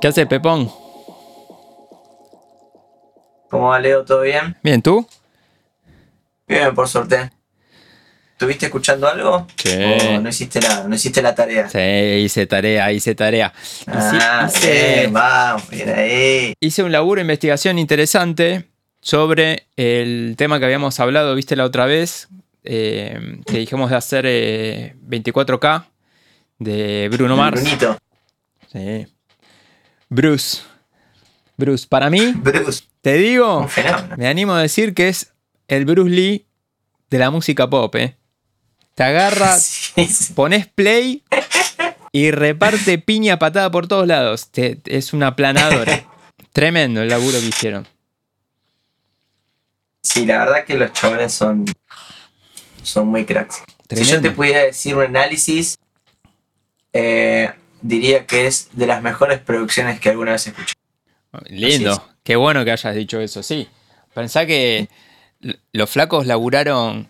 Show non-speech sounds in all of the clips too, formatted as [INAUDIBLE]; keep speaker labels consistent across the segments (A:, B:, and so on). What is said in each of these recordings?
A: ¿Qué hace Pepón?
B: ¿Cómo va, Leo? ¿Todo bien?
A: Bien, ¿tú?
B: Bien, por suerte. ¿Estuviste escuchando algo?
A: Sí.
B: ¿O no hiciste nada? ¿No hiciste la tarea?
A: Sí, hice tarea, hice tarea. Hice-
B: Ah,
A: hice-
B: bien, vamos, bien ahí.
A: hice un laburo de investigación interesante sobre el tema que habíamos hablado, viste la otra vez, eh, que dijimos de hacer eh, 24K de Bruno Mars.
B: Brunito.
A: Sí. Bruce. Bruce, para mí,
B: Bruce.
A: te digo, me animo a decir que es el Bruce Lee de la música pop, ¿eh? Te agarra, [LAUGHS]
B: Sí, sí.
A: pones play y reparte piña patada por todos lados. Te- es una planadora. [LAUGHS] Tremendo el laburo que hicieron.
B: Sí, la verdad que los chavales son, son muy cracks. Si yo te pudiera decir un análisis, eh, diría que es de las mejores producciones que alguna vez escuché.
A: Lindo. Qué bueno que hayas dicho eso, sí. Pensá que los flacos laburaron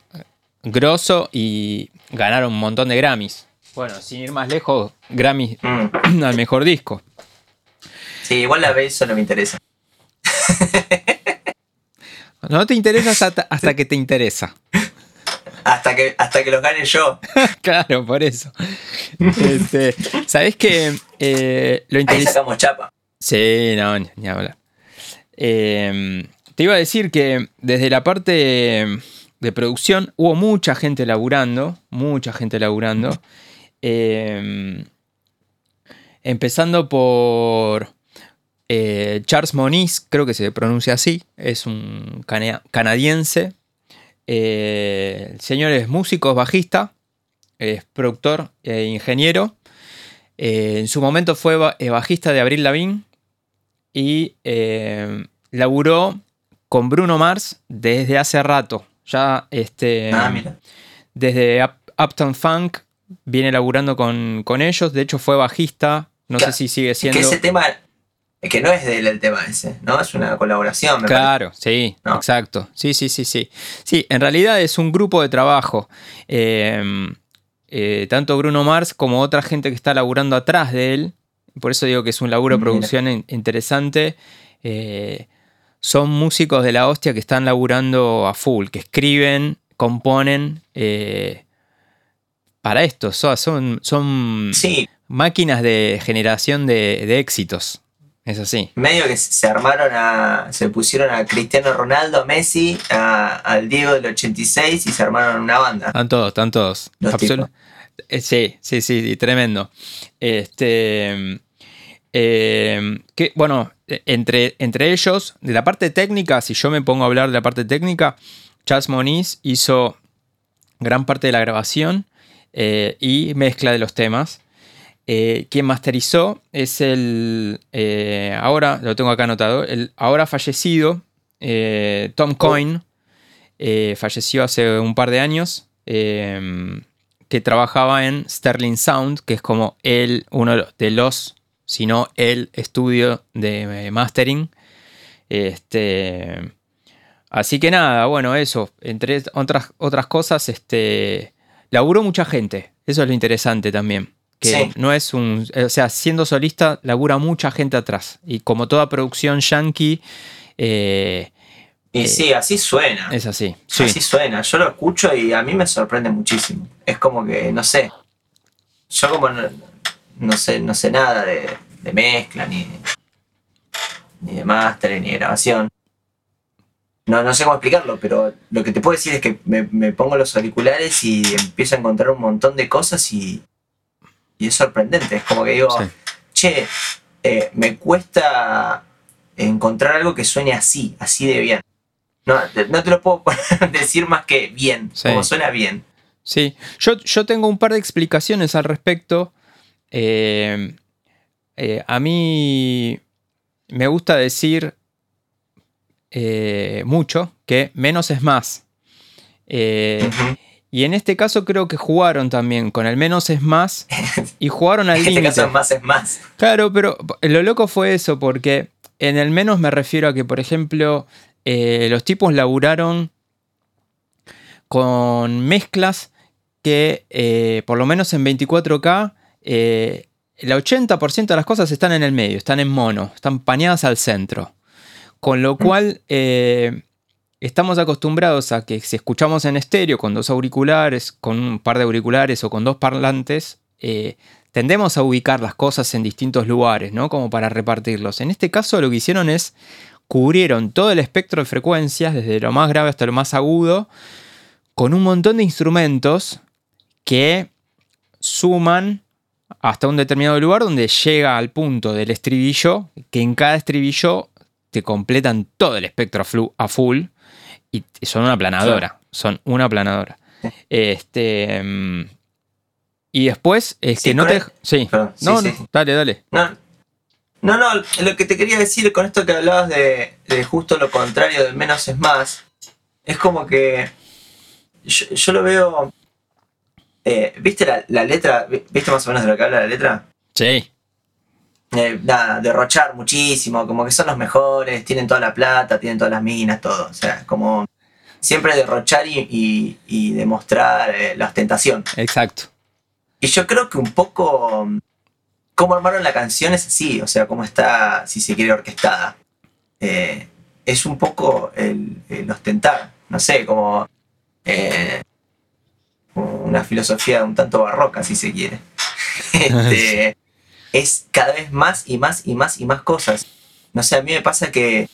A: grosso y ganaron un montón de Grammys. Bueno, sin ir más lejos, Grammy
B: Mm.
A: al mejor disco.
B: Sí, igual la vez eso no me interesa.
A: No te interesa hasta, hasta que te interesa. [LAUGHS]
B: Hasta que, hasta que los gane yo. [LAUGHS]
A: claro, por eso. Este, ¿Sabés que eh, lo
B: Ahí sacamos chapa.
A: Sí, no, ni, ni hablar. Eh, te iba a decir que desde la parte de producción hubo mucha gente laburando, mucha gente laburando. Eh, empezando por eh, Charles Moniz, creo que se pronuncia así, es un cana- canadiense. Eh, el señor es músico, es bajista, es productor e ingeniero. Eh, en su momento fue eh, bajista de Abril Lavigne y eh, laburó con Bruno Mars desde hace rato. Ya este,
B: Ah, mira.
A: desde Up- Uptown Funk viene laburando con, con ellos. De hecho, fue bajista. No
B: Claro.
A: sé si sigue
B: Es que
A: siendo.
B: ese tema, es que no es de él el tema ese, ¿no? Es una colaboración, me parece.
A: Claro, sí,
B: ¿No?
A: exacto. Sí, sí, sí, sí. Sí, en realidad es un grupo de trabajo. Eh, eh, tanto Bruno Mars como otra gente que está laburando atrás de él. Por eso digo que es un laburo de producción in- interesante. Eh, son músicos de la hostia que están laburando a full, que escriben, componen eh, para esto. So- Son, son
B: Sí,
A: máquinas de generación de, de éxitos. Es así.
B: medio que se armaron a. Se pusieron a Cristiano Ronaldo, a Messi, a- al Diego del 86 y se armaron una banda.
A: Están todos, están todos. Eh, Sí, sí, sí, sí, tremendo. Este. eh, que, bueno, eh, entre, entre ellos, de la parte técnica, si yo me pongo a hablar de la parte técnica, Charles Moniz hizo gran parte de la grabación eh, y mezcla de los temas. Eh, quien masterizó es el. eh, ahora, lo tengo acá anotado, el ahora fallecido eh, Tom Coyne. eh, falleció hace un par de años. que trabajaba en Sterling Sound, que es como el, uno de los, si no el estudio de mastering. Este, así que nada, bueno, eso. Entre otras, otras cosas, este, laburó mucha gente. Eso es lo interesante también. Que
B: Sí.
A: no es un. O sea, siendo solista, labura mucha gente atrás. Y como toda producción yankee, eh,
B: Y
A: Eh,
B: sí, así suena.
A: es así. Sí.
B: Así suena. Yo lo escucho y a mí me sorprende muchísimo. Es como que, no sé. Yo como no, no sé, no sé nada de, de mezcla, ni, ni de máster, ni de grabación. No, no sé cómo explicarlo, pero lo que te puedo decir es que me, me pongo los auriculares y empiezo a encontrar un montón de cosas y, y es sorprendente. Es como que digo,
A: Sí.
B: che, eh, me cuesta encontrar algo que suene así, así de bien. No, te- no te lo puedo [LAUGHS] decir más que bien,
A: Sí.
B: como suena bien.
A: Sí, yo, yo tengo un par de explicaciones al respecto. Eh, eh, a mí me gusta decir mucho que menos es más. Y en este caso creo que jugaron también con el menos es más [LAUGHS] y jugaron al
B: En este caso
A: límite.
B: más es más.
A: Claro, pero lo loco fue eso, porque en el menos me refiero a que, por ejemplo, eh, los tipos laburaron con mezclas que, eh, por lo menos en 24K, eh, el 80% de las cosas están en el medio, están en mono, están pañadas al centro. Con lo cual, eh, estamos acostumbrados a que si escuchamos en estéreo con dos auriculares, con un par de auriculares o con dos parlantes, tendemos a ubicar las cosas en distintos lugares, ¿no? Como para repartirlos. En este caso lo que hicieron es cubrieron todo el espectro de frecuencias, desde lo más grave hasta lo más agudo, con un montón de instrumentos que suman hasta un determinado lugar donde llega al punto del estribillo, que en cada estribillo te completan todo el espectro a full y son una planadora, son una planadora. Este, mm, y después es que no te... Sí, no, dale, dale.
B: No, no, lo que te quería decir con esto que hablabas de, justo lo contrario, de menos es más, es como que yo, lo veo... Eh, ¿Viste la, letra? ¿Viste más o menos de lo que habla la letra?
A: Sí.
B: Eh, nada, derrochar muchísimo, como que son los mejores, tienen toda la plata, tienen todas las minas, todo. O sea, como siempre derrochar y, demostrar eh, la ostentación.
A: Exacto.
B: Y yo creo que un poco cómo armaron la canción es así, o sea, cómo está, si se quiere, orquestada. Eh, es un poco el, ostentar, no sé, como una filosofía un tanto barroca, si se quiere. [LAUGHS] Este, es cada vez más y más y más y más cosas. No sé, a mí me pasa que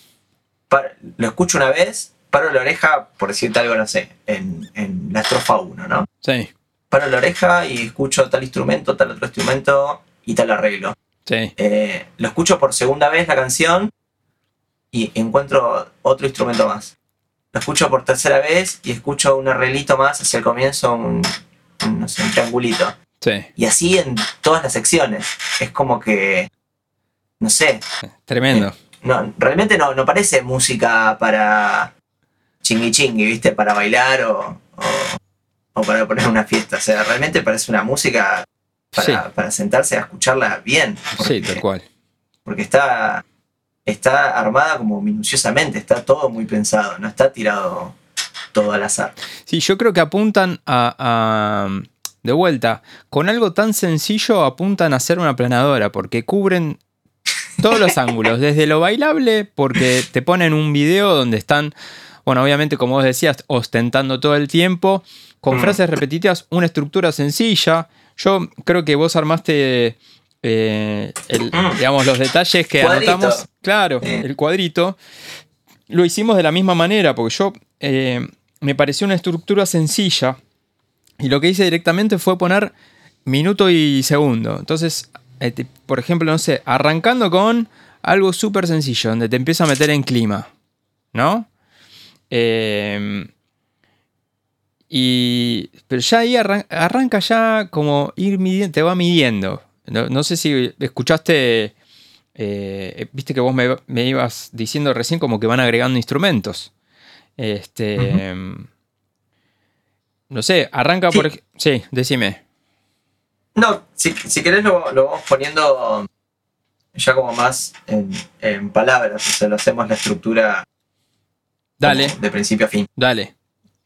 B: lo escucho una vez, paro la oreja, por decirte algo, no sé, en, en la estrofa 1, ¿no?
A: Sí.
B: Paro la oreja y escucho tal instrumento, tal otro instrumento, y tal arreglo.
A: Sí.
B: Eh, lo escucho por segunda vez la canción y encuentro otro instrumento más. Lo escucho por tercera vez y escucho un arreglito más hacia el comienzo, un, no sé, un triangulito.
A: Sí.
B: Y así en todas las secciones. Es como que. No sé.
A: Tremendo.
B: Eh, no, realmente no, no parece música para chingui chingui, ¿viste? Para bailar o, o para poner una fiesta. O sea, realmente parece una música para, sentarse a escucharla bien.
A: sí, tal cual.
B: Porque está, está armada como minuciosamente, está todo muy pensado, no está tirado todo al azar.
A: Sí, yo creo que apuntan a, de vuelta, con algo tan sencillo apuntan a ser una planadora, porque cubren todos los [LAUGHS] ángulos, desde lo bailable, porque te ponen un video donde están, bueno, obviamente como vos decías, ostentando todo el tiempo, con mm. frases repetitivas, una estructura sencilla, yo creo que vos armaste, eh, mm. digamos, los detalles que anotamos. Claro, el cuadrito. Lo hicimos de la misma manera, porque yo eh, me pareció una estructura sencilla. Y lo que hice directamente fue poner minuto y segundo. Entonces, eh, por ejemplo, no sé, arrancando con algo súper sencillo, donde te empieza a meter en clima. ¿No? Eh, y, pero ya ahí arranca ya como ir midiendo, te va midiendo. No, sé si escuchaste, eh, viste que vos me, ibas diciendo recién como que van agregando instrumentos. Este, No sé, arranca por... Sí, decime.
B: No, si, si querés lo, vamos poniendo ya como más en, palabras, o sea, lo hacemos la estructura
A: Dale.
B: de principio a fin.
A: Dale.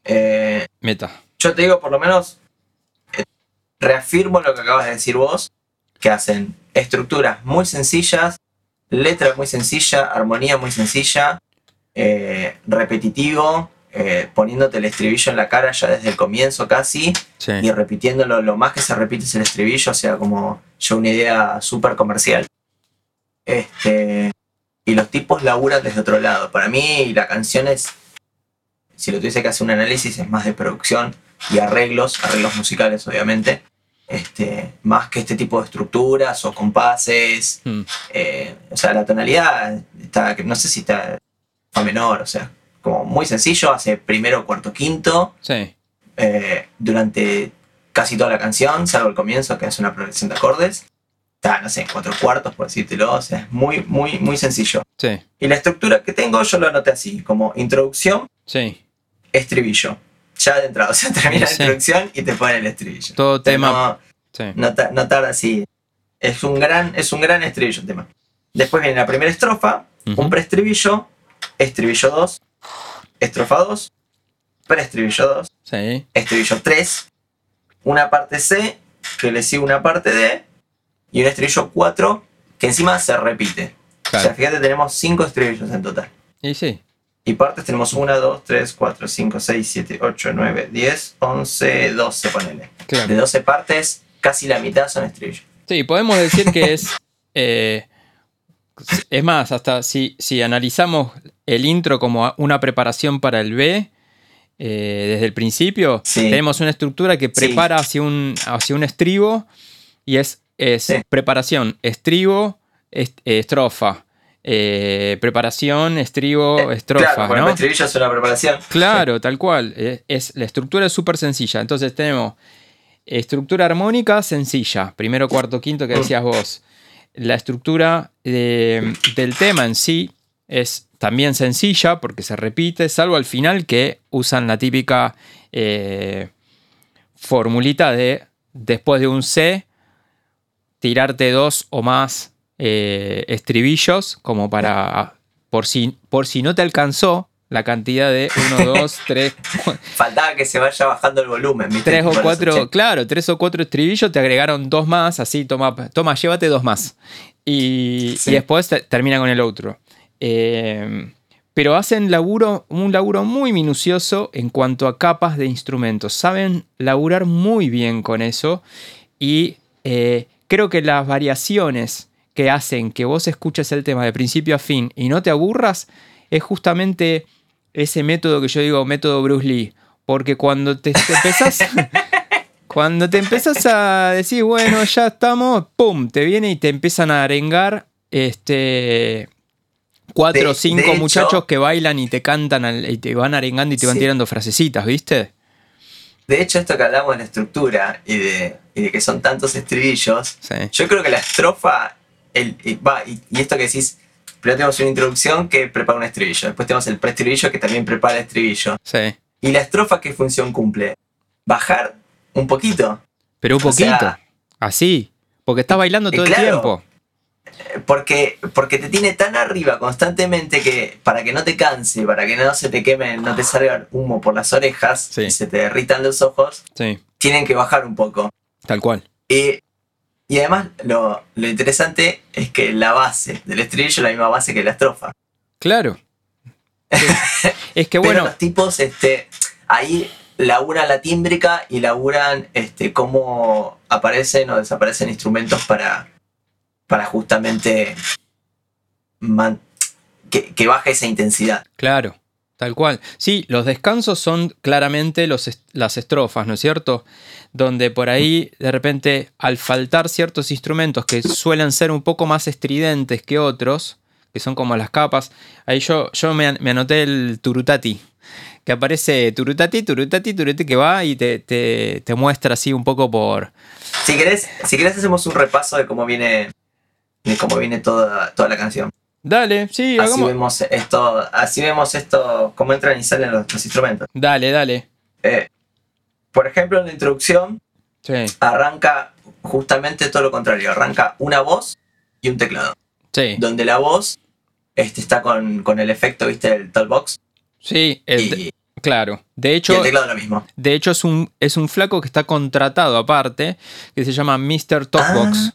B: Eh,
A: Meta.
B: Yo te digo, por lo menos, eh, reafirmo lo que acabas de decir vos, que hacen estructuras muy sencillas, letra muy sencilla, armonía muy sencilla, eh, repetitivo, poniéndote el estribillo en la cara ya desde el comienzo casi, y repitiéndolo lo más que se repite es el estribillo, o sea, como ya una idea súper comercial. Este, y los tipos laburan desde otro lado. Para mí la canción es si lo tuviese que hacer un análisis, es más de producción y arreglos, arreglos musicales obviamente, este, más que este tipo de estructuras o compases. Hmm. Eh, o sea, la tonalidad está, no sé si está a menor, o sea, como muy sencillo, hace primero, cuarto, quinto.
A: Sí.
B: Eh, durante casi toda la canción, salvo el comienzo, que es una progresión de acordes. Está, no sé, cuatro cuartos, por decírtelo. O sea, es muy, muy, muy sencillo.
A: Sí.
B: Y la estructura que tengo, yo lo anoté así, como introducción.
A: Sí
B: estribillo. Ya de entrada, [LAUGHS] o sea, termina la introducción y te pone el estribillo.
A: Todo tema.
B: No, tarda así. Es un gran, es un gran estribillo el tema. Después viene la primera estrofa, un preestribillo, estribillo 2, estrofa 2, preestribillo 2,
A: sí.
B: estribillo 3, una parte C, que le sigue una parte D, y un estribillo 4, que encima se repite. O sea,
A: Claro.
B: fíjate, tenemos 5 estribillos en total.
A: Y sí.
B: Y partes tenemos 1, 2, 3, 4, 5, 6, 7, 8, 9, 10, 11, 12, ponele. De
A: Claro.
B: 12 partes, casi la mitad son estribillos.
A: Sí, podemos decir que es. [LAUGHS] eh, es más, hasta si, si analizamos el intro como una preparación para el B, eh, desde el principio,
B: Sí.
A: tenemos una estructura que
B: Sí.
A: prepara hacia, un, hacia un estribo y es, es
B: Sí.
A: preparación, estribo, est- eh, estrofa. eh, preparación, estribo, estrofa,
B: claro,
A: ¿no?
B: el estribillo es una preparación.
A: Claro, tal cual. Es, es- la estructura es súper sencilla. Entonces tenemos estructura armónica sencilla. Primero, cuarto, quinto que decías vos. La estructura de- del tema en sí es también sencilla porque se repite, salvo al final que usan la típica eh, formulita de después de un C, tirarte dos o más eh, estribillos como para, por si, por si no te alcanzó la cantidad de 1, 2, 3,
B: Faltaba que se vaya bajando el volumen, ¿viste?
A: tres o
B: Por eso,
A: cuatro,
B: che,
A: claro, tres o cuatro estribillos, te agregaron dos más, así, toma, toma, llévate dos más. Y,
B: Sí.
A: y después te- termina con el otro. Eh, pero hacen laburo, un laburo muy minucioso en cuanto a capas de instrumentos. Saben laburar muy bien con eso. Y eh, creo que las variaciones que hacen que vos escuches el tema de principio a fin y no te aburras es justamente ese método que yo digo, método Bruce Lee. Porque cuando te, te empezás. [LAUGHS] Cuando te empezás a decir, bueno, ya estamos, ¡pum! Te viene y te empiezan a arengar este, cuatro o cinco
B: de hecho-
A: muchachos que bailan y te cantan al- y te van arengando y te van
B: Sí.
A: tirando frasecitas, ¿viste?
B: De hecho, esto que hablamos de la estructura y de, y de que son tantos estribillos,
A: Sí.
B: yo creo que la estrofa, el, y, va, y, y esto que decís, primero tenemos una introducción que prepara un estribillo, después tenemos el preestribillo que también prepara el estribillo.
A: Sí.
B: Y la estrofa, ¿qué función cumple? Bajar un poquito.
A: Pero un
B: O sea,
A: poquito. así. Porque estás bailando todo el tiempo.
B: Eh, Porque, porque te tiene tan arriba constantemente que para que no te canse, para que no se te queme, no te salga humo por las orejas
A: Sí.
B: y se te derritan los ojos,
A: Sí.
B: tienen que bajar un poco.
A: Tal cual.
B: Y, y además lo, lo interesante es que la base del estribillo es la misma base que la estrofa.
A: Claro. Sí. [LAUGHS] es que
B: Pero
A: bueno.
B: los tipos este, ahí laburan la tímbrica y laburan este, cómo aparecen o desaparecen instrumentos para, para justamente man- que, que baje esa intensidad.
A: Claro, tal cual. Sí, los descansos son claramente los las estrofas, ¿no es cierto? Donde por ahí, de repente, al faltar ciertos instrumentos que suelen ser un poco más estridentes que otros, que son como las capas, ahí yo, yo me anoté el turutati, que aparece turutati, turutati, turutati, que va y te, te, te muestra así un poco por...
B: Si querés, si querés hacemos un repaso de cómo viene, de cómo viene toda, toda la canción.
A: Dale, sí,
B: Así
A: hagamos...
B: vemos esto, así vemos esto, cómo entran y salen los, los instrumentos.
A: Dale, dale.
B: Eh, por ejemplo, en la introducción
A: Sí,
B: arranca justamente todo lo contrario. Arranca una voz y un teclado.
A: sí,
B: Donde la voz este, está con, con el efecto, viste, del talkbox.
A: sí, el-
B: Y,
A: claro. De
B: y
A: hecho,
B: el teclado lo mismo.
A: De hecho, es un, es un flaco que está contratado aparte, que se llama Mr. Talkbox.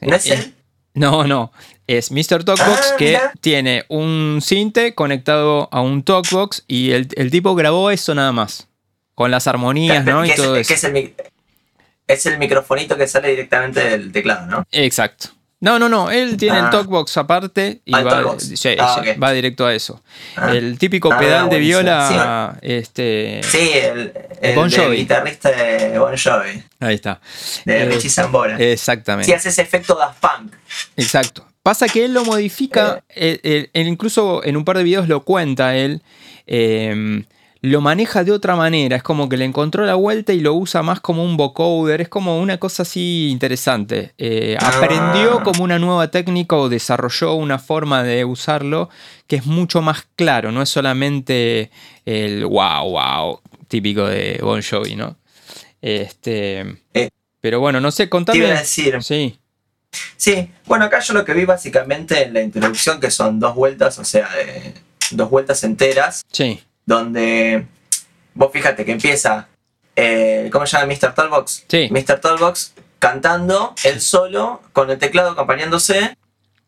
B: ¿No es él?
A: No, no. Es Mr. Talkbox
B: Ah,
A: que tiene un cinte conectado a un Talkbox y el, el tipo grabó eso nada más. Con las armonías, ¿no? Y
B: es-
A: todo
B: que
A: eso.
B: es el, es el microfonito que sale directamente del teclado, ¿no?
A: Exacto. No, no, no. Él tiene el
B: Ah.
A: Talkbox aparte y
B: Ah,
A: va, sí,
B: Ah,
A: sí, va directo a eso. El típico pedal de viola. Este.
B: Sí, el, el
A: Bon
B: del
A: Jovi.
B: guitarrista de Bon Jovi,
A: Ahí está.
B: de
A: Eh,
B: Richie Zambora.
A: Exactamente.
B: Sí, hace ese efecto Daft Punk.
A: Exacto. Pasa que él lo modifica, él- él- él incluso en un par de videos lo cuenta él, eh, lo maneja de otra manera, es como que le encontró la vuelta y lo usa más como un vocoder, es como una cosa así interesante. Eh,
B: Ah.
A: Aprendió como una nueva técnica o desarrolló una forma de usarlo que es mucho más claro, no es solamente el wow, wow, típico de Bon Jovi, ¿no? Este,
B: Eh,
A: pero bueno, no sé,
B: Te iba a
A: contame.
B: decir.
A: Sí,
B: Sí, bueno, acá yo lo que vi básicamente en la introducción, que son dos vueltas, o sea, eh, dos vueltas enteras,
A: sí,
B: donde vos fíjate que empieza eh, ¿cómo se llama? Mr. Talbox.
A: Sí.
B: Mr. Talbox cantando él solo con el teclado acompañándose,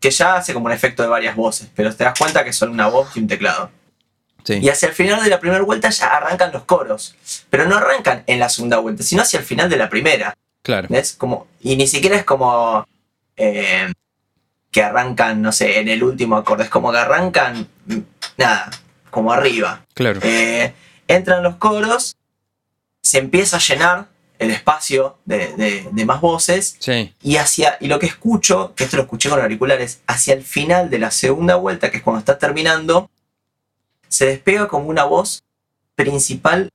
B: que ya hace como un efecto de varias voces, pero te das cuenta que son una voz y un teclado.
A: Sí.
B: Y hacia el final de la primera vuelta ya arrancan los coros, pero no arrancan en la segunda vuelta, sino hacia el final de la primera.
A: Claro.
B: ¿Ves? Como, y ni siquiera es como eh, que arrancan, no sé, en el último acorde, es como que arrancan, mm, nada, como arriba.
A: Claro.
B: Eh, entran los coros, se empieza a llenar el espacio de, de- de más voces
A: Sí.
B: y hacia y lo que escucho, que esto lo escuché con auriculares, hacia el final de la segunda vuelta, que es cuando está terminando, se despega como una voz principal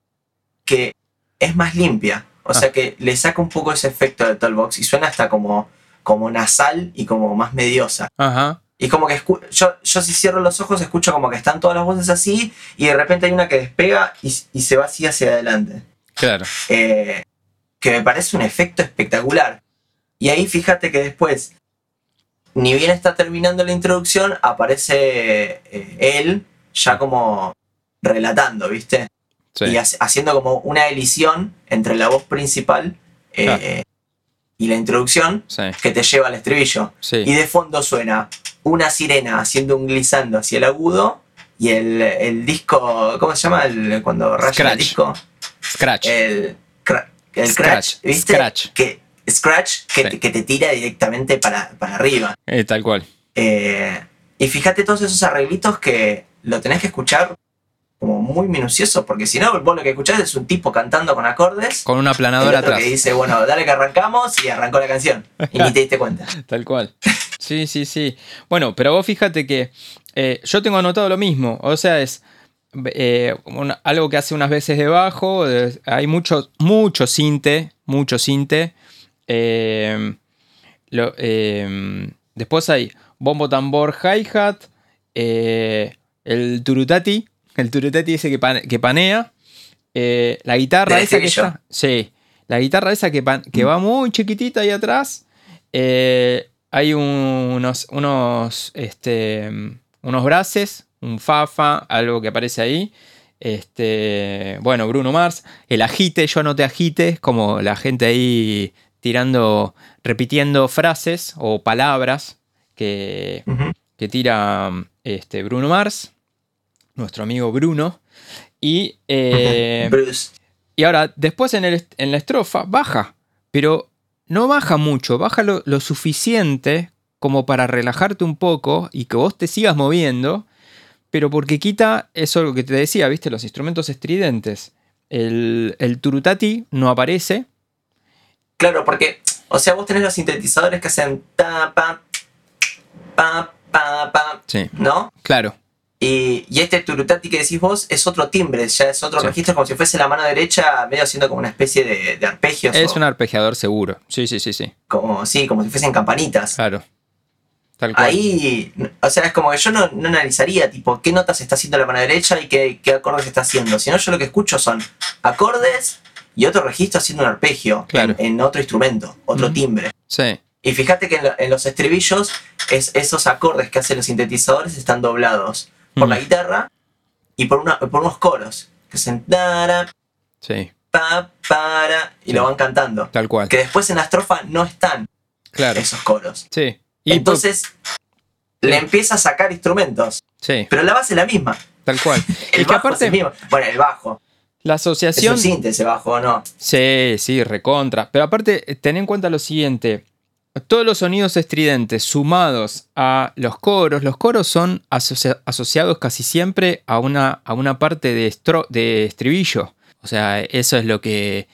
B: que es más limpia. O sea que le saca un poco ese efecto del Talkbox y suena hasta como, como nasal y como más mediosa.
A: Ajá.
B: Y como que yo, yo si cierro los ojos escucho como que están todas las voces así y de repente hay una que despega y, y se va así hacia adelante.
A: Claro.
B: Eh, que me parece un efecto espectacular. Y ahí fíjate que después, ni bien está terminando la introducción, aparece eh, él ya como relatando, ¿viste?
A: Sí.
B: Y haciendo como una elisión entre la voz principal eh,
A: Claro.
B: y la introducción
A: Sí.
B: que te lleva al estribillo.
A: Sí.
B: Y de fondo suena una sirena haciendo un glissando hacia el agudo y el, el disco, ¿cómo se llama? El, cuando raya el disco.
A: Scratch.
B: El, cra- el
A: Scratch,
B: scratch, ¿viste?
A: scratch.
B: Que, scratch que,
A: Sí.
B: que te tira directamente para, para arriba.
A: Eh, tal cual.
B: Eh, y fíjate todos esos arreglitos que lo tenés que escuchar como muy minucioso, porque si no, vos lo que escuchás es un tipo cantando con acordes.
A: Con una
B: el
A: planadora
B: otro
A: atrás.
B: que dice, bueno, dale que arrancamos y arrancó la canción. Y ni te diste cuenta. [LAUGHS]
A: Tal cual. Sí, sí, sí. Bueno, pero vos fíjate que eh, yo tengo anotado lo mismo. O sea, es eh, algo que hace unas veces de bajo. de- hay mucho, mucho cinte, mucho cinte. Lo- eh, después hay bombo, tambor, hi-hat. eh, el turutati. El turutati ese que, pan- que panea. la guitarra esa que está. Sí. La guitarra esa que, pan- que va muy chiquitita ahí atrás. Eh, hay un- unos, unos, este, unos braces, un fafa, algo que aparece ahí. Este, bueno, Bruno Mars. El agite, yo anoté agite, como la gente ahí tirando, repitiendo frases o palabras que, que tira este, Bruno Mars, nuestro amigo Bruno. Y, eh,
B: Bruce.
A: y ahora, después en, el- en la estrofa, baja, pero no baja mucho, baja lo, lo suficiente como para relajarte un poco y que vos te sigas moviendo, pero porque quita eso lo que te decía, viste, los instrumentos estridentes. El, el turutati no aparece,
B: Claro, porque, o sea, vos tenés los sintetizadores que hacen ta, pa, pa, pa, pa,
A: sí,
B: ¿no?
A: claro,
B: Y, y este turutati que decís vos es otro timbre, ya es otro
A: Sí.
B: registro, como si fuese la mano derecha, medio haciendo como una especie de, de arpegios.
A: es
B: o
A: un arpegiador seguro, sí, sí, sí, sí,
B: como, sí, como si fuesen campanitas.
A: claro, tal cual.
B: Ahí, o sea, es como que yo no, no analizaría, tipo, qué notas está haciendo la mano derecha y qué, qué acordes está haciendo. Sino yo lo que escucho son acordes y otro registro haciendo un arpegio
A: Claro.
B: en, en otro instrumento, otro timbre.
A: Sí,
B: Y fíjate que en, lo- en los estribillos es, esos acordes que hacen los sintetizadores están doblados por
A: Mm.
B: la guitarra y por, una, por unos coros que hacen tara,
A: sí,
B: pa, para y
A: Sí.
B: lo van cantando.
A: tal cual,
B: Que después en la estrofa no están
A: claro,
B: esos coros.
A: sí. Y por-
B: Entonces le empieza a sacar instrumentos,
A: sí,
B: pero la base es la misma.
A: tal cual. [LAUGHS]
B: El
A: y que
B: es
A: aparte,
B: el mismo. Bueno, el bajo.
A: la
B: Es
A: asociación...
B: un synth ese bajo, ¿o no?
A: Sí, sí, recontra. Pero aparte, ten en cuenta lo siguiente. Todos los sonidos estridentes sumados a los coros, los coros son asocia- asociados casi siempre a una, a una parte de, de estribillo. O sea, eso es lo que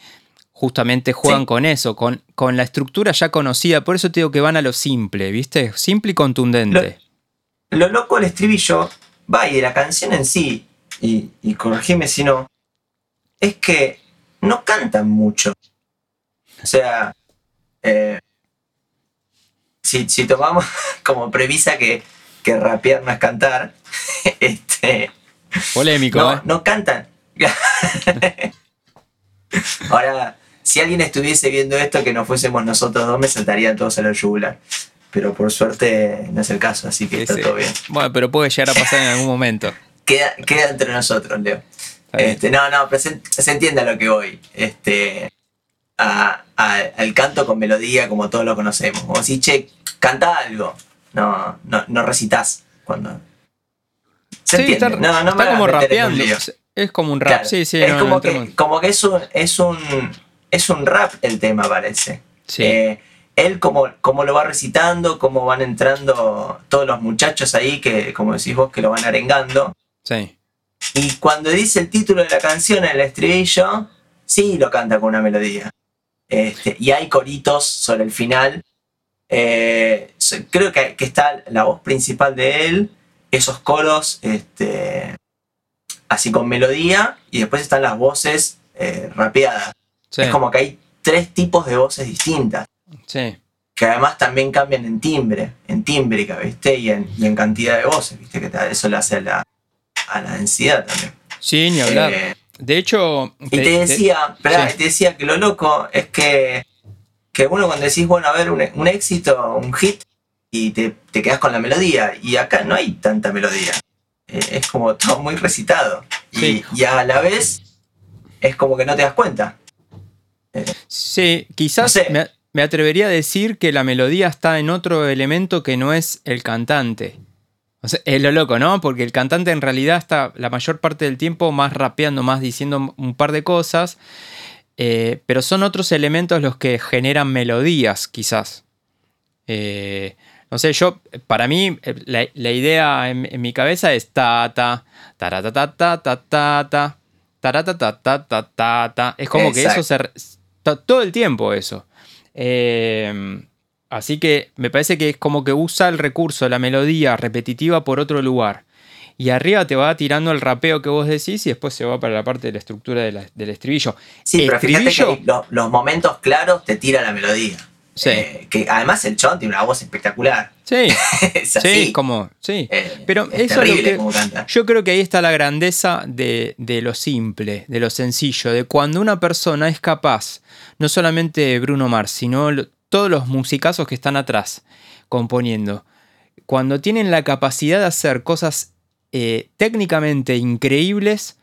A: justamente juegan
B: Sí.
A: con eso, con, con la estructura ya conocida. Por eso te digo que van a lo simple, ¿viste? Simple y contundente.
B: Lo loco del estribillo va y de la canción en sí, y, y corregime si no, es que no cantan mucho. O sea, eh, si, si tomamos [LAUGHS] como premisa que, que rapear no es cantar, [LAUGHS] este,
A: Polémico,
B: no,
A: ¿eh?
B: no cantan. [LAUGHS] Ahora, si alguien estuviese viendo esto que no fuésemos nosotros dos, me saltarían todos a la yugular. Pero por suerte no es el caso, así que está todo bien.
A: Bueno, pero puede llegar a pasar en algún momento.
B: Queda, queda entre nosotros, Leo. Este, no, no, pero se, se, entiende a lo que voy. Este, a, al canto con melodía como todos lo conocemos. Como si, che, canta algo. No, no, no recitas cuando.
A: Se sí, entiende. Está, no, no está como rapeando. Es como un rap, sí, sí.
B: Es como, que, como que es un, es un. Es un rap el tema, parece.
A: Sí.
B: Eh, él como, como lo va recitando, cómo van entrando todos los muchachos ahí, que como decís vos, que lo van arengando.
A: Sí.
B: Y cuando dice el título de la canción en el estribillo, sí lo canta con una melodía. Este, y hay coritos sobre el final. Eh, creo que, está la voz principal de él, esos coros este, así con melodía, y después están las voces eh, rapeadas. Es como que hay tres tipos de voces distintas.
A: Sí.
B: Que además también cambian en timbre, en tímbrica, ¿viste? Y en, cantidad de voces, ¿viste? Que eso le hace a la, a la densidad también.
A: Sí, ni hablar. Eh, de hecho.
B: Y te, decía, te, decía que lo loco es que, que uno cuando decís, bueno, a ver, un, éxito, un hit, y te, te, quedas con la melodía. Y acá no hay tanta melodía. Eh, es como todo muy recitado. Y, y, a la vez es como que no te das cuenta.
A: sí, quizás me atrevería a decir que la melodía está en otro elemento que no es el cantante. Es lo loco, ¿no? Porque el cantante en realidad está la mayor parte del tiempo más rapeando, más diciendo un par de cosas, eh, pero son otros elementos los que generan melodías, quizás. Eh, no sé, yo, para mí, la, idea en, mi cabeza es ta ta, ta ta ta ta ta ta ta, ta ta ta ta ta ta. Es como que eso se. Todo el tiempo eso. Em, así que me parece que es como que usa el recurso, la melodía repetitiva por otro lugar. Y arriba te va tirando el rapeo que vos decís y después se va para la parte de la estructura del estribillo.
B: Sí, pero fíjate que los, momentos claros te tira la melodía.
A: Sí.
B: Eh, que además el chon tiene una voz espectacular.
A: Sí, [LAUGHS] sí, como, sí. Eh, pero eso es lo que, yo creo que ahí está la grandeza de, de, lo simple, de lo sencillo, de cuando una persona es capaz no solamente Bruno Mars, sino todos los musicazos que están atrás componiendo. Cuando tienen la capacidad de hacer cosas eh, técnicamente increíbles,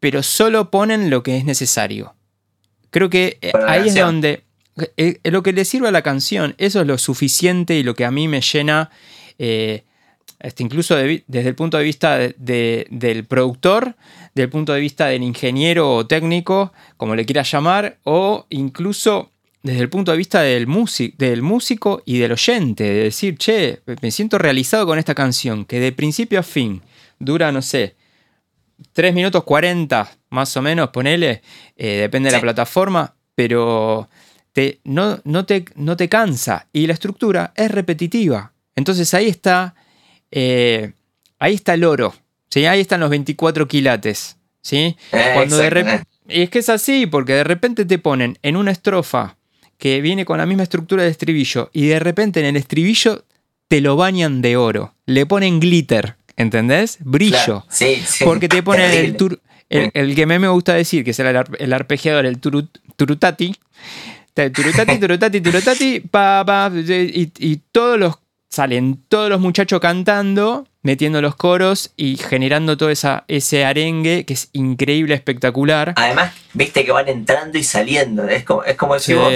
A: pero solo ponen lo que es necesario. Creo que eh, ahí es donde eh, lo que le sirve a la canción, eso es lo suficiente y lo que a mí me llena, este, incluso desde el punto de vista del productor, del punto de vista del ingeniero o técnico, como le quieras llamar, o incluso desde el punto de vista del, del músico y del oyente, de decir, che, me siento realizado con esta canción, que de principio a fin dura, no sé, 3 minutos 40, más o menos, ponele, eh, depende de la plataforma, pero te, no, no, te, no, te, cansa y la estructura es repetitiva. Entonces ahí está, eh, ahí está el oro Ahí están los 24 quilates. ¿sí?
B: Eh, Cuando de
A: Y es que es así, porque de repente te ponen en una estrofa que viene con la misma estructura de estribillo y de repente en el estribillo te lo bañan de oro. Le ponen glitter, ¿entendés? Brillo.
B: Sí, sí.
A: Porque te ponen el, el, que a mí me gusta decir, que es el, el arpegiador, el turutati. Turutati, turutati, turutati, pa, pa, y, y todos los salen todos los muchachos cantando, metiendo los coros y generando todo esa, ese arengue que es increíble, espectacular.
B: Además, viste que van entrando y saliendo. Es como, es como si vos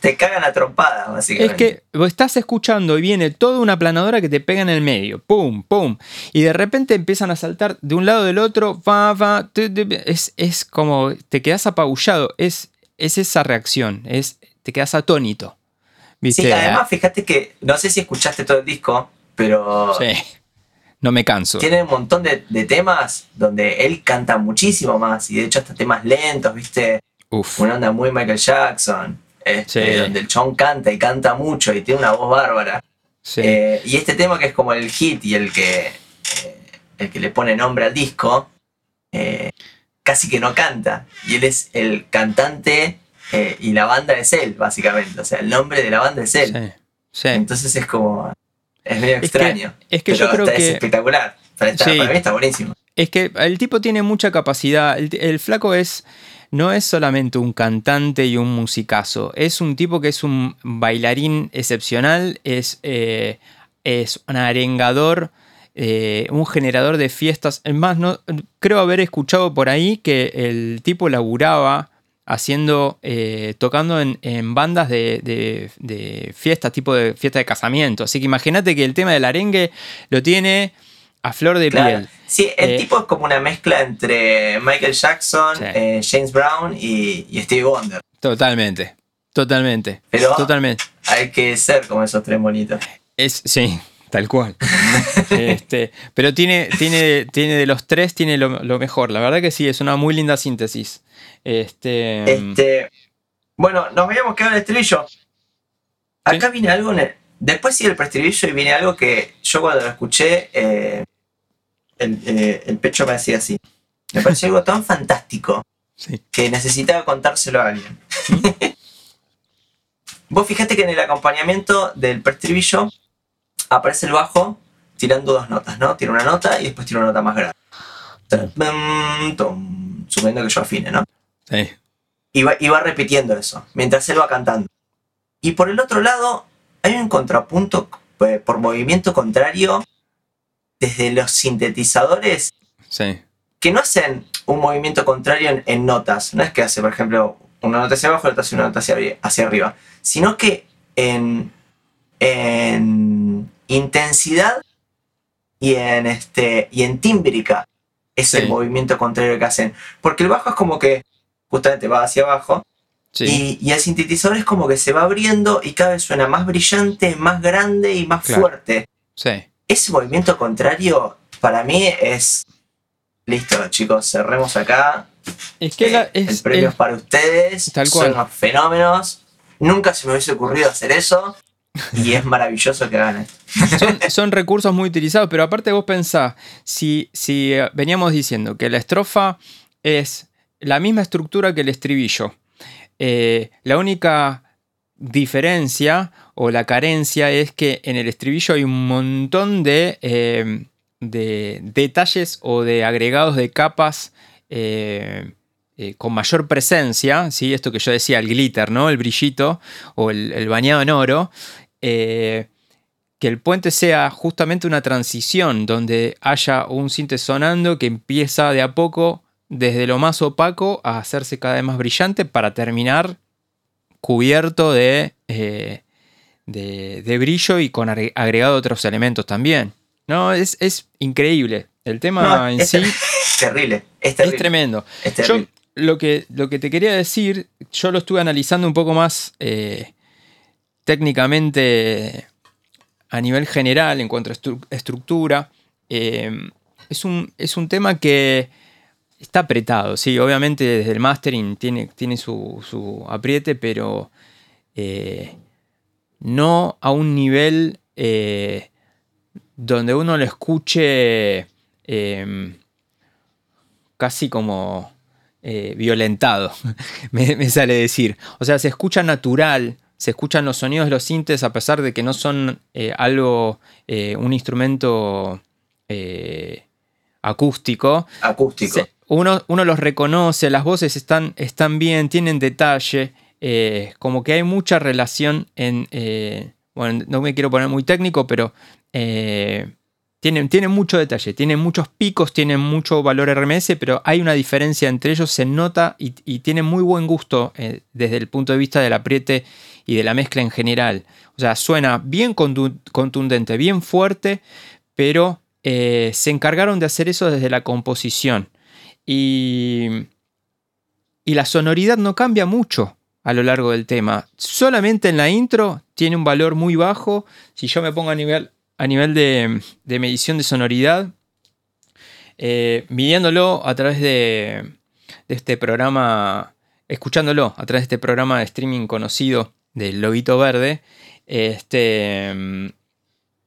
B: te, cagan a trompadas, básicamente.
A: Es que vos estás escuchando y viene toda una planadora que te pega en el medio. ¡Pum! ¡Pum! Y de repente empiezan a saltar de un lado del otro. Va, es, es como te quedas apabullado. Es, es esa reacción. Es, te quedas atónito.
B: Sí, además fíjate que, no sé si escuchaste todo el disco, pero...
A: Sí, no me canso.
B: Tiene un montón de, temas donde él canta muchísimo más, y de hecho hasta temas lentos, ¿viste?
A: Uf.
B: Una onda muy Michael Jackson, este, donde el chon canta y canta mucho y tiene una voz bárbara.
A: Sí.
B: Eh, y este tema que es como el hit y el que, eh, el que le pone nombre al disco, eh, casi que no canta. Y él es el cantante eh, y la banda es él, básicamente. O sea, el nombre de la banda es él.
A: Sí,
B: Entonces es como. Es medio extraño.
A: es que yo creo que.
B: Es espectacular. Para, mí está buenísimo.
A: Es que el tipo tiene mucha capacidad. El, flaco es. No es solamente un cantante y un musicazo. Es un tipo que es un bailarín excepcional. Es, eh, es un arengador eh, un generador de fiestas. Es más, no, creo haber escuchado por ahí que el tipo laburaba haciendo, eh, tocando en, bandas de, fiestas, tipo de fiesta de casamiento. Así que imagínate que el tema del arengue lo tiene a flor de piel.
B: Sí, el tipo es como una mezcla entre Michael Jackson, James Brown y, y Stevie Wonder.
A: Totalmente. Totalmente.
B: Pero
A: totalmente.
B: hay que ser como esos tres bonitos.
A: Es, sí, tal cual. [LAUGHS] este, pero tiene, tiene, tiene de los tres, tiene lo, mejor. La verdad que sí, es una muy linda síntesis. Este,
B: este bueno, nos habíamos quedado en el estribillo. Acá viene algo, en el, después sigue el preestribillo y viene algo que yo cuando lo escuché, eh, eh, el, pecho me decía así. Me pareció algo tan fantástico que necesitaba contárselo a alguien. [LAUGHS] Vos fijate que en el acompañamiento del preestribillo aparece el bajo tirando dos notas, ¿no? Tira una nota y después tira una nota más grande. Suponiendo que yo afine, ¿no?
A: Sí.
B: Y va, repitiendo eso, mientras él va cantando. Y por el otro lado, hay un contrapunto eh, por movimiento contrario desde los sintetizadores
A: sí.
B: que no hacen un movimiento contrario en, notas. No es que hace, por ejemplo, una nota hacia abajo y otra hace una nota hacia, arriba. Sino que en, en intensidad y en, este, y en tímbrica es el movimiento contrario que hacen. Porque el bajo es como que justamente va hacia abajo. Y, el sintetizador es como que se va abriendo y cada vez suena más brillante, más grande y más fuerte. Ese movimiento contrario para mí es... Listo, chicos, cerremos acá.
A: Es que
B: eh, el premio es, para ustedes. Son unos fenómenos. Nunca se me hubiese ocurrido hacer eso. Y es [LAUGHS] maravilloso que hagan [LAUGHS]
A: Son, recursos muy utilizados, pero aparte vos pensás, si, si eh, veníamos diciendo que la estrofa es la misma estructura que el estribillo, eh, la única diferencia o la carencia es que en el estribillo hay un montón de, de detalles o de agregados de capas eh, con mayor presencia, ¿sí? esto que yo decía, el glitter, ¿no? el brillito o el, bañado en oro, eh, que el puente sea justamente una transición donde haya un cinte sonando que empieza de a poco desde lo más opaco a hacerse cada vez más brillante para terminar cubierto de, eh, de, brillo y con agregado otros elementos también. No, es, increíble. El tema en sí.
B: Terrible, es,
A: tremendo. Es tremendo lo que, lo que te quería decir, yo lo estuve analizando un poco más eh, técnicamente a nivel general en cuanto a estructura. Eh, es, un, es, un, tema que está apretado, sí, obviamente desde el mastering tiene, tiene su, apriete, pero eh, no a un nivel donde uno lo escuche casi como eh, violentado, [LAUGHS] me, sale decir. O sea, se escucha natural, se escuchan los sonidos de los sintes a pesar de que no son eh, algo, eh, un instrumento acústico.
B: Acústico.
A: Uno, uno, los reconoce, las voces están, están bien, tienen detalle, como que hay mucha relación en... bueno, no me quiero poner muy técnico, pero tienen, mucho detalle, tienen muchos picos, tienen mucho valor RMS, pero hay una diferencia entre ellos, se nota y, tienen muy buen gusto eh, desde el punto de vista del apriete y de la mezcla en general. O sea, suena bien contundente, bien fuerte, pero eh, se encargaron de hacer eso desde la composición. Y, y la sonoridad no cambia mucho a lo largo del tema. Solamente en la intro tiene un valor muy bajo. Si yo me pongo a nivel a nivel de, medición de sonoridad, eh, midiéndolo a través de, este programa, escuchándolo a través de este programa de streaming conocido del Lobito Verde, este,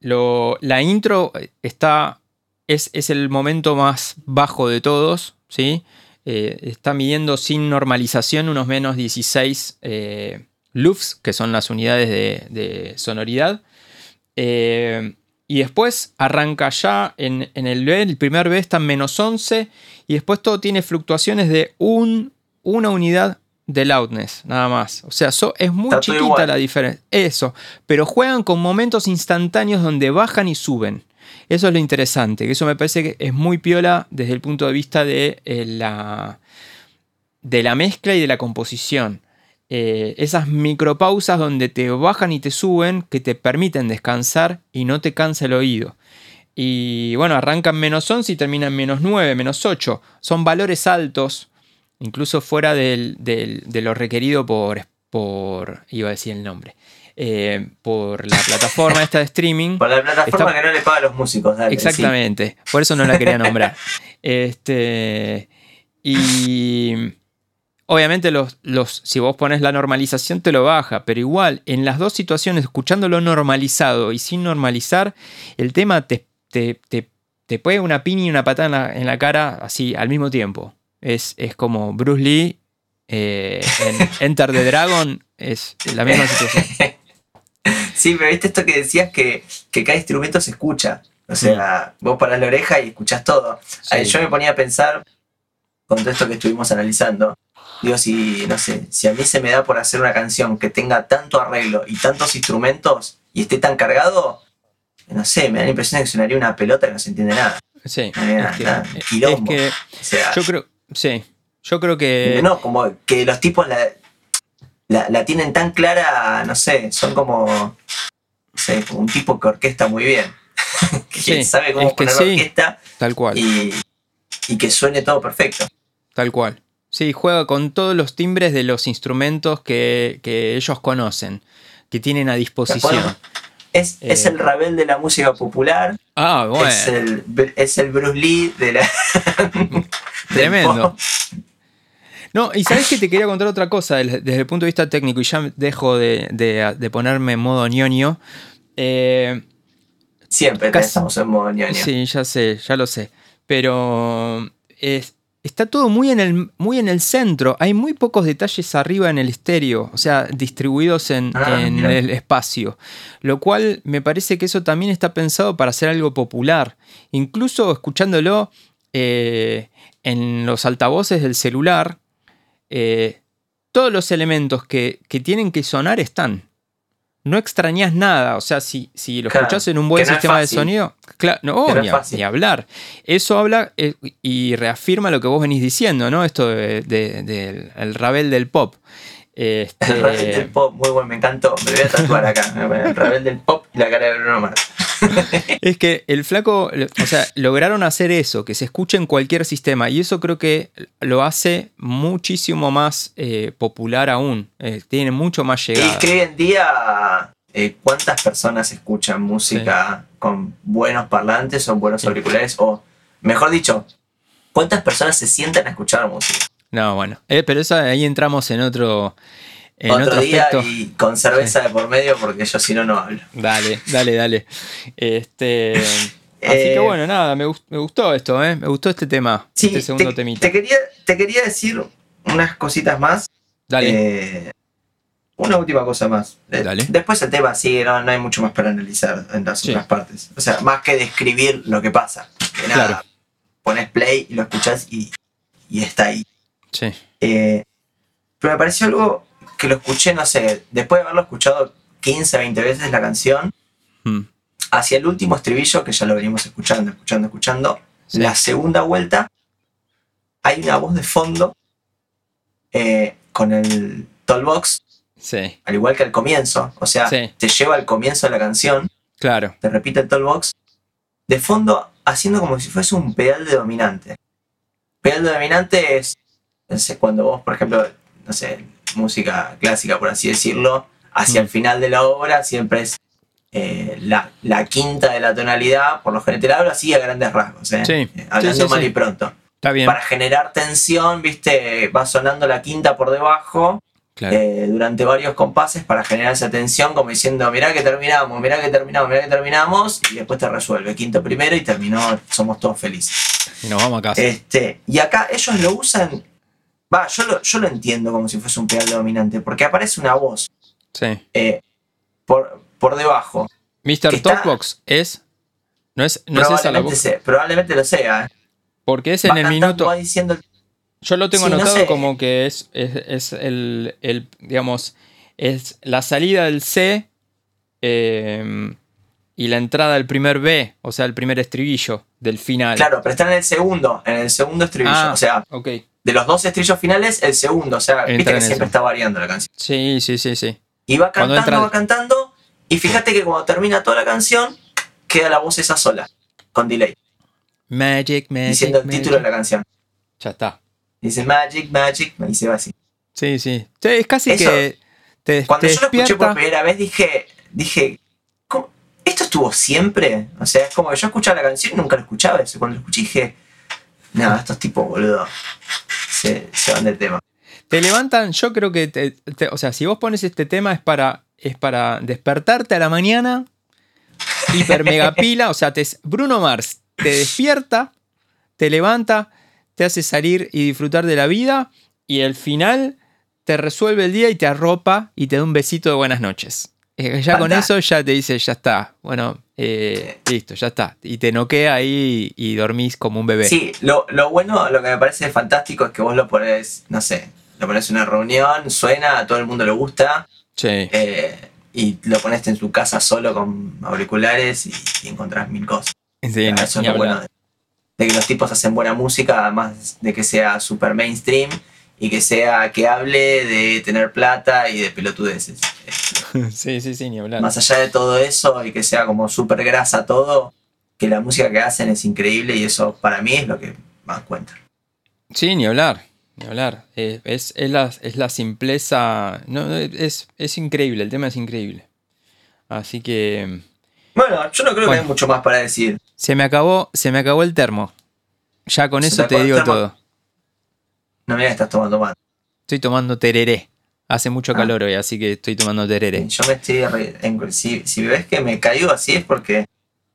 A: la intro está, es, es, el momento más bajo de todos, ¿sí? Eh, está midiendo sin normalización unos menos 16 eh, lufs, que son las unidades de, sonoridad. Y después arranca ya en, el B, el primer B está en menos 11 y después todo tiene fluctuaciones de un, una unidad de loudness, nada más. O sea, es muy chiquita la diferencia. Eso, pero juegan con momentos instantáneos donde bajan y suben. Eso es lo interesante, que eso me parece que es muy piola desde el punto de vista de eh, la, de la mezcla y de la composición. Eh, esas micropausas donde te bajan y te suben que te permiten descansar y no te cansa el oído. Y bueno, arrancan menos 11 y terminan menos 9, menos 8. Son valores altos, incluso fuera de lo requerido por, por, iba a decir el nombre, eh, por la plataforma esta de streaming.
B: Por la plataforma que no le paga a los músicos, dale,
A: Exactamente, por eso no la quería nombrar. [LAUGHS] este, y obviamente los, los, si vos pones la normalización te lo baja, pero igual en las dos situaciones, escuchándolo normalizado y sin normalizar, el tema te, te, te, puede una piña y una patada en la, cara así al mismo tiempo. Es, es como Bruce Lee eh, en [LAUGHS] Enter the Dragon, es la misma situación. [LAUGHS]
B: Sí, pero viste esto que decías que, que cada instrumento se escucha. O sea, mm. vos parás la oreja y escuchás todo. Yo me ponía a pensar, con todo esto que estuvimos analizando, digo, si, no sé, si a mí se me da por hacer una canción que tenga tanto arreglo y tantos instrumentos y esté tan cargado, no sé, me da la impresión de que sonaría una pelota y no se entiende nada.
A: Sí. es que, yo creo, sí, yo creo que...
B: No, como que los tipos la, la, tienen tan clara, no sé, son como, no sé, como un tipo que orquesta muy bien. [LAUGHS] que sabe cómo poner la orquesta.
A: Tal cual.
B: Y, y que suene todo perfecto.
A: Tal cual. Sí, juega con todos los timbres de los instrumentos que, que ellos conocen, que tienen a disposición.
B: Es, es, eh. el Ravel de la música popular.
A: Ah, bueno.
B: Es el, es el Bruce Lee de la. [LAUGHS]
A: Tremendo. No, y sabes que te quería contar otra cosa desde, el punto de vista técnico, y ya dejo de, de, ponerme en modo ñoño. Eh,
B: Siempre estamos en modo ñoño.
A: Sí, ya sé, ya lo sé. Pero es, está todo muy en, el, muy en el centro. Hay muy pocos detalles arriba en el estéreo, o sea, distribuidos en, ah, el espacio. Lo cual me parece que eso también está pensado para hacer algo popular. Incluso escuchándolo eh, en los altavoces del celular, eh, todos los elementos que, que tienen que sonar están no extrañas nada. O sea, si, si lo escuchas en un buen sistema de sonido, claro, no, ni, hablar. Eso habla eh, y reafirma lo que vos venís diciendo, ¿no? Esto del de, el rabel del pop.
B: Este... El rabel del pop, muy bueno, me encantó. Me voy a tatuar acá. El rabel del pop y la cara de Bruno Mars. [LAUGHS]
A: es que el flaco, o sea, lograron hacer eso, que se escuche en cualquier sistema, y eso creo que lo hace muchísimo más eh, popular aún, eh, tiene mucho más llegada.
B: Y que hoy en día, eh, ¿cuántas personas escuchan música con buenos parlantes o buenos auriculares? O, mejor dicho, ¿cuántas personas se sientan a escuchar música?
A: No, bueno, pero eso, ahí entramos en otro
B: otro, día y con cerveza de por medio porque yo si no no hablo.
A: Dale, dale, dale. Este, [LAUGHS] así que eh, bueno, nada, me, gustó esto, ¿eh? me gustó este tema, este segundo
B: te,
A: temita.
B: Te quería, te quería decir unas cositas más.
A: Dale.
B: Eh, una última cosa más. Eh, dale. Después el tema sí, no, hay mucho más para analizar en las otras partes. O sea, más que describir lo que pasa. nada, pones play y lo escuchas y, y está ahí.
A: Sí.
B: pero me pareció algo que lo escuché, no sé, después de haberlo escuchado 15, 20 veces la canción, hmm. hacia el último estribillo, que ya lo venimos escuchando, escuchando, escuchando, la segunda vuelta, hay una voz de fondo eh, con el tollbox,
A: sí.
B: al igual que al comienzo, o sea, te lleva al comienzo de la canción,
A: claro.
B: te repite el tollbox, de fondo haciendo como si fuese un pedal de dominante. Pedal de dominante es, no sé, cuando vos, por ejemplo, no sé, música clásica, por así decirlo, hacia el mm. final de la obra siempre es eh, la, quinta de la tonalidad, por lo general hablo así a grandes rasgos, ¿eh?
A: eh
B: hablando mal y pronto.
A: Está bien.
B: Para generar tensión, viste, va sonando la quinta por debajo eh, durante varios compases para generar esa tensión, como diciendo, mirá que terminamos, mirá que terminamos, mirá que terminamos, y después te resuelve. Quinto primero y terminó, somos todos felices.
A: Y nos vamos a casa.
B: Este, y acá ellos lo usan Va, yo lo, yo lo entiendo como si fuese un pedal dominante, porque aparece una voz.
A: Sí.
B: Eh, por, por debajo.
A: Mr. Talkbox es. No es, no es esa la voz.
B: probablemente lo sea. ¿eh?
A: Porque es en el minuto.
B: Diciendo,
A: yo lo tengo anotado como que es, es, el, el, digamos, es la salida del C eh, y la entrada del primer B, o sea, el primer estribillo del final.
B: Claro, pero está en el segundo, en el segundo estribillo.
A: Ah,
B: o sea,
A: ok.
B: De los dos estribillos finales, el segundo. O sea,
A: Entra
B: viste que siempre
A: eso.
B: está variando la canción.
A: Sí, sí, sí, sí.
B: Y va cantando,
A: entra-
B: va cantando. Y fíjate que cuando termina toda la canción, queda la voz esa sola, con delay,
A: Magic, magic.
B: diciendo el
A: magic.
B: título de la canción.
A: Ya está.
B: Dice Magic, Magic, y se va así.
A: Sí, sí. Es casi
B: Eso-
A: que te,
B: Cuando
A: te
B: yo lo escuché por primera vez, dije, dije, ¿cómo? ¿esto estuvo siempre? O sea, es como que yo escuchaba la canción y nunca lo escuchaba. Eso cuando lo escuché dije, no, estos tipos, boludo, se, se van del tema.
A: Te levantan, yo creo que, te- te- o sea, si vos pones este tema es para, es para despertarte a la mañana, hiper mega [LAUGHS] pila, o sea, te, Bruno Mars te despierta, te levanta, te hace salir y disfrutar de la vida y al final te resuelve el día y te arropa y te da un besito de buenas noches. Eh, ya con eso ya te dice, ya está, bueno, eh, listo, ya está. Y te noquea ahí y, y dormís como un bebé.
B: Sí, lo, lo bueno, lo que me parece fantástico es que vos lo pones, no sé, lo pones en una reunión, suena, a todo el mundo le gusta,
A: Sí.
B: eh, y lo pones en su casa solo con auriculares y, y encontrás mil cosas.
A: Sí,
B: Eso
A: ni-
B: es lo bueno de, de que los tipos hacen buena música, además de que sea super mainstream y que sea que hable de tener plata y de pelotudeces. [LAUGHS]
A: Sí, sí, sí, ni hablar.
B: Más allá de todo eso y que sea como súper grasa todo, que la música que hacen es increíble y eso para mí es lo que más cuenta.
A: Sí, ni hablar, ni hablar. Eh, es, es, la, es la simpleza. No, es, es increíble, el tema es increíble. Así que.
B: Bueno, yo no creo que hay mucho más para decir.
A: Se me acabó, se me acabó el termo. Ya con
B: Se
A: eso
B: te
A: digo todo.
B: No me estás tomando mate.
A: Estoy tomando tereré. Hace mucho
B: Ah.
A: calor hoy, así que estoy tomando tereré.
B: Yo me estoy. re- si, si ves que me caigo así es porque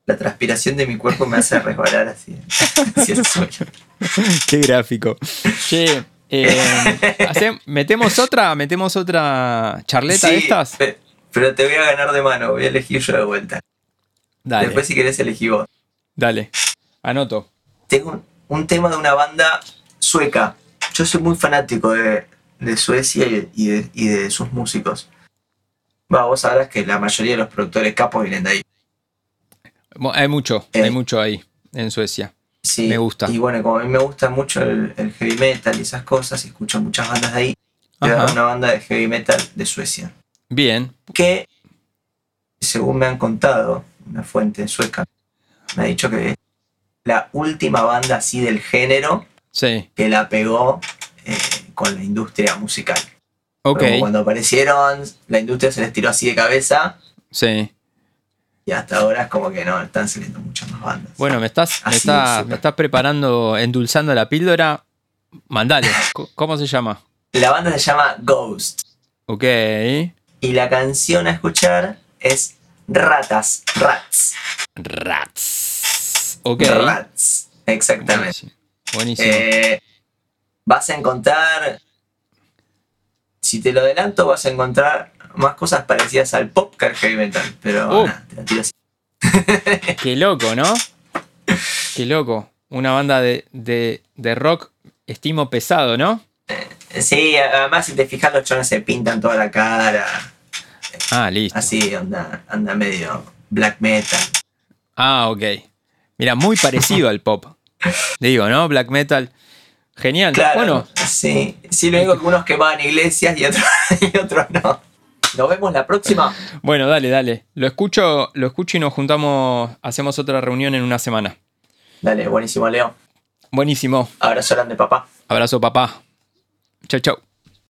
B: la transpiración de mi cuerpo me hace resbalar así. [LAUGHS] hacia el suelo. [LAUGHS]
A: Qué gráfico. Che, eh, [LAUGHS] hace- metemos otra, metemos otra charleta de estas.
B: pe- Pero te voy a ganar de mano, voy a elegir yo de vuelta.
A: Dale,
B: Después si querés elegí vos.
A: dale. Anoto.
B: Tengo un, un tema de una banda sueca. Yo soy muy fanático de, de Suecia y, y de, y de sus músicos. Va, vos sabrás que la mayoría de los productores capos vienen de ahí.
A: Hay mucho,
B: Eh.
A: hay mucho ahí, en Suecia.
B: Sí,
A: Me gusta.
B: Y bueno, como a mí me gusta mucho el, el heavy metal y esas cosas, y escucho muchas bandas de ahí,
A: Ajá.
B: una banda de heavy metal de Suecia.
A: Bien.
B: Que, según me han contado, una fuente sueca, me ha dicho que la última banda así del género
A: Sí.
B: que la pegó eh, con la industria musical.
A: Ok.
B: Como cuando aparecieron, la industria se les tiró así de cabeza
A: Sí.
B: y hasta ahora es como que no, están saliendo muchas más bandas.
A: Bueno, me estás, me
B: Así
A: estás,
B: es, súper.
A: me estás preparando, endulzando la píldora. Mandale. [LAUGHS] ¿Cómo se llama?
B: La banda se llama Ghost
A: Ok.
B: y la canción a escuchar es Ratas, Rats.
A: Rats. Ok.
B: Rats, exactamente.
A: Buenísimo.
B: Eh, vas a encontrar, si te lo adelanto, vas a encontrar más cosas parecidas al pop que al heavy metal, pero nada, te la tiro así. [LAUGHS]
A: Qué loco, ¿no? Qué loco. Una banda de, de, de rock estimo pesado, ¿no?
B: Sí, además si te fijas los chones se pintan toda la cara,
A: Ah, listo.
B: así anda, anda medio black metal.
A: Ah, ok. Mira, muy parecido al pop. [LAUGHS] Digo, ¿no? Black metal. Genial.
B: Claro,
A: Bueno,
B: sí, sí, lo digo que unos quemaban iglesias y otros, [LAUGHS] y otros no. Nos vemos la próxima. [LAUGHS]
A: bueno, dale, dale. Lo escucho, lo escucho y nos juntamos, hacemos otra reunión en una semana.
B: Dale, buenísimo, Leo.
A: Buenísimo.
B: Abrazo grande, papá.
A: Abrazo, papá. Chau, chau.